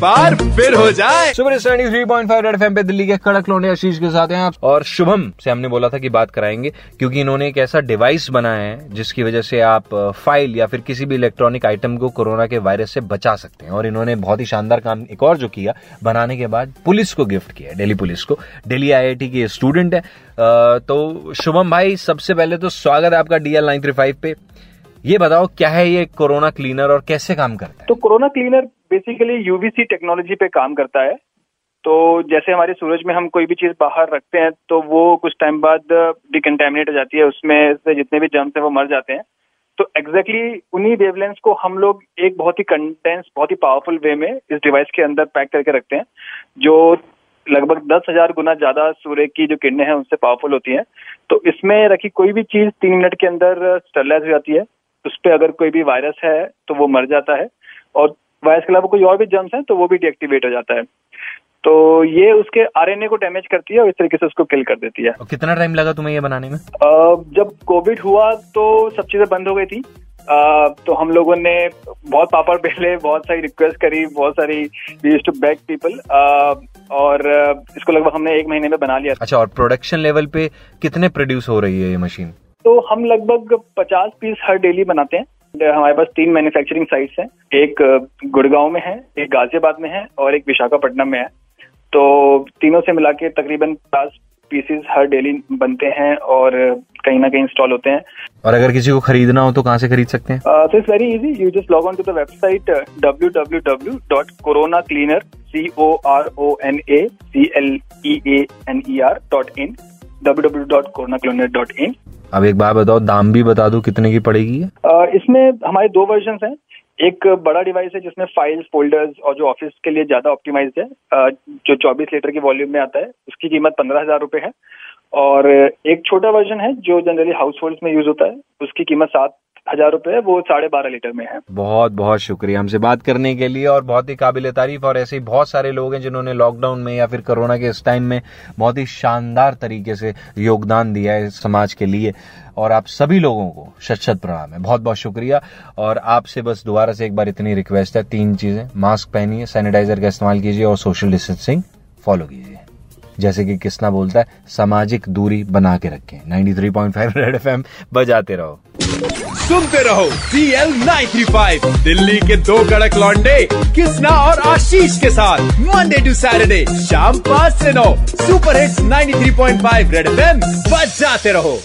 बार फिर हो जाए। Super study three point five red FM पे दिल्ली के कड़क लोने आशीष के साथ हैं आप। और शुभम से हमने बोला था कि बात कराएँगे क्योंकि इन्होंने एक ऐसा डिवाइस बनाया है जिसकी वजह से आप फ़ाइल या फिर किसी भी इलेक्ट्रॉनिक आइटम को कोरोना के वायरस से बचा सकते हैं। और इन्होंने बहुत ही शानदार काम एक और जो किया बनाने के बाद पुलिस को गिफ्ट किया दिल्ली पुलिस को। दिल्ली आई के स्टूडेंट है। तो शुभम भाई सबसे पहले तो स्वागत है आपका डीएल नाइन थ्री फाइव पे। ये बताओ, क्या है ये कोरोना क्लीनर और कैसे काम करता है? तो corona cleaner basically UVC technology पे काम करता है। तो जैसे हमारे सूरज में हम कोई भी चीज़ बाहर रखते हैं तो वो कुछ टाइम बाद डिकंटेमिनेट हो जाती है। उसमें से जितने भी जर्म्स हैं वो मर जाते हैं। तो एग्जैक्टली exactly उन्हीं वेवलेंस को हम लोग एक बहुत ही कंटेंस बहुत ही पावरफुल वे में इस डिवाइस के अंदर पैक करके रखते हैं, जो लगभग दस हज़ार गुना ज़्यादा सूर्य की जो किरणें हैं उनसे पावरफुल होती हैं। तो इसमें रखी कोई भी चीज़ तीन मिनट के अंदर स्टरलाइज हो जाती है। उस पर अगर कोई भी वायरस है तो वो मर जाता है। और वायरस के अलावा कोई और भी जर्म्स हैं तो वो भी डीएक्टिवेट हो जाता है। तो ये उसके आरएनए को डैमेज करती है और इस तरीके से उसको किल कर देती है। और कितना टाइम लगा तुम्हें ये बनाने में? आ, जब कोविड हुआ तो सब चीज़ें बंद हो गई थी। आ, तो हम लोगों ने बहुत पापड़ पहले बहुत सारी रिक्वेस्ट करी बहुत सारी यूज़ टू बैक पीपल और इसको लगभग हमने एक महीने में बना लिया अच्छा और प्रोडक्शन लेवल पे कितने प्रोड्यूस हो रही है ये मशीन तो हम लगभग पचास पीस हर डेली बनाते हैं। हमारे पास तीन मैन्युफैक्चरिंग साइट्स हैं। एक गुड़गांव में है एक गाजियाबाद में है और एक विशाखापट्टनम में है। तो तीनों से मिला के तकरीबन पचास पीसेस हर डेली बनते हैं और कहीं ना कहीं इंस्टॉल होते हैं। और अगर किसी को खरीदना हो तो कहाँ से खरीद सकते हैं? तो it's very easy you just log on to the website W W W dot corona cleaner C O R O N A C L E A N E R dot in W W dot corona cleaner dot in अब एक बार बताओ, दाम भी बता दो, कितने की पड़ेगी इसमें हमारे दो वर्जन है। एक बड़ा डिवाइस है जिसमें फाइल्स फोल्डर्स और जो ऑफ़िस के लिए ज़्यादा ऑप्टिमाइज है। जो 24 लीटर के वॉल्यूम में आता है, उसकी कीमत पंद्रह हज़ार रुपए है। और एक छोटा वर्जन है जो जनरली हाउस होल्ड में यूज़ होता है, उसकी कीमत सात हज़ार रुपए वो साढ़े बारह लीटर में है। बहुत बहुत शुक्रिया हमसे बात करने के लिए और बहुत ही काबिल तारीफ़ और ऐसे बहुत सारे लोग हैं जिन्होंने लॉकडाउन में या फिर कोरोना के इस टाइम में बहुत ही शानदार तरीके से योगदान दिया है समाज के लिए और आप सभी लोगों को शत शत प्रणाम है। बहुत बहुत शुक्रिया और आपसे बस दोबारा से एक बार इतनी रिक्वेस्ट है, तीन चीज़ें। मास्क पहनिए सैनिटाइजर का इस्तेमाल कीजिए और सोशल डिस्टेंसिंग फॉलो कीजिए। जैसे कि किसना बोलता है, सामाजिक दूरी बना के रखें। 93.5 रेड एफएम बजाते रहो। सुनते रहो सी एल नाइन दिल्ली के दो कड़क लॉन्डे कृष्णा और आशीष के साथ मंडे टू सैटरडे शाम पाँच से नौ सुपर हिट्स 93.5 रेड एफएम बजाते रहो।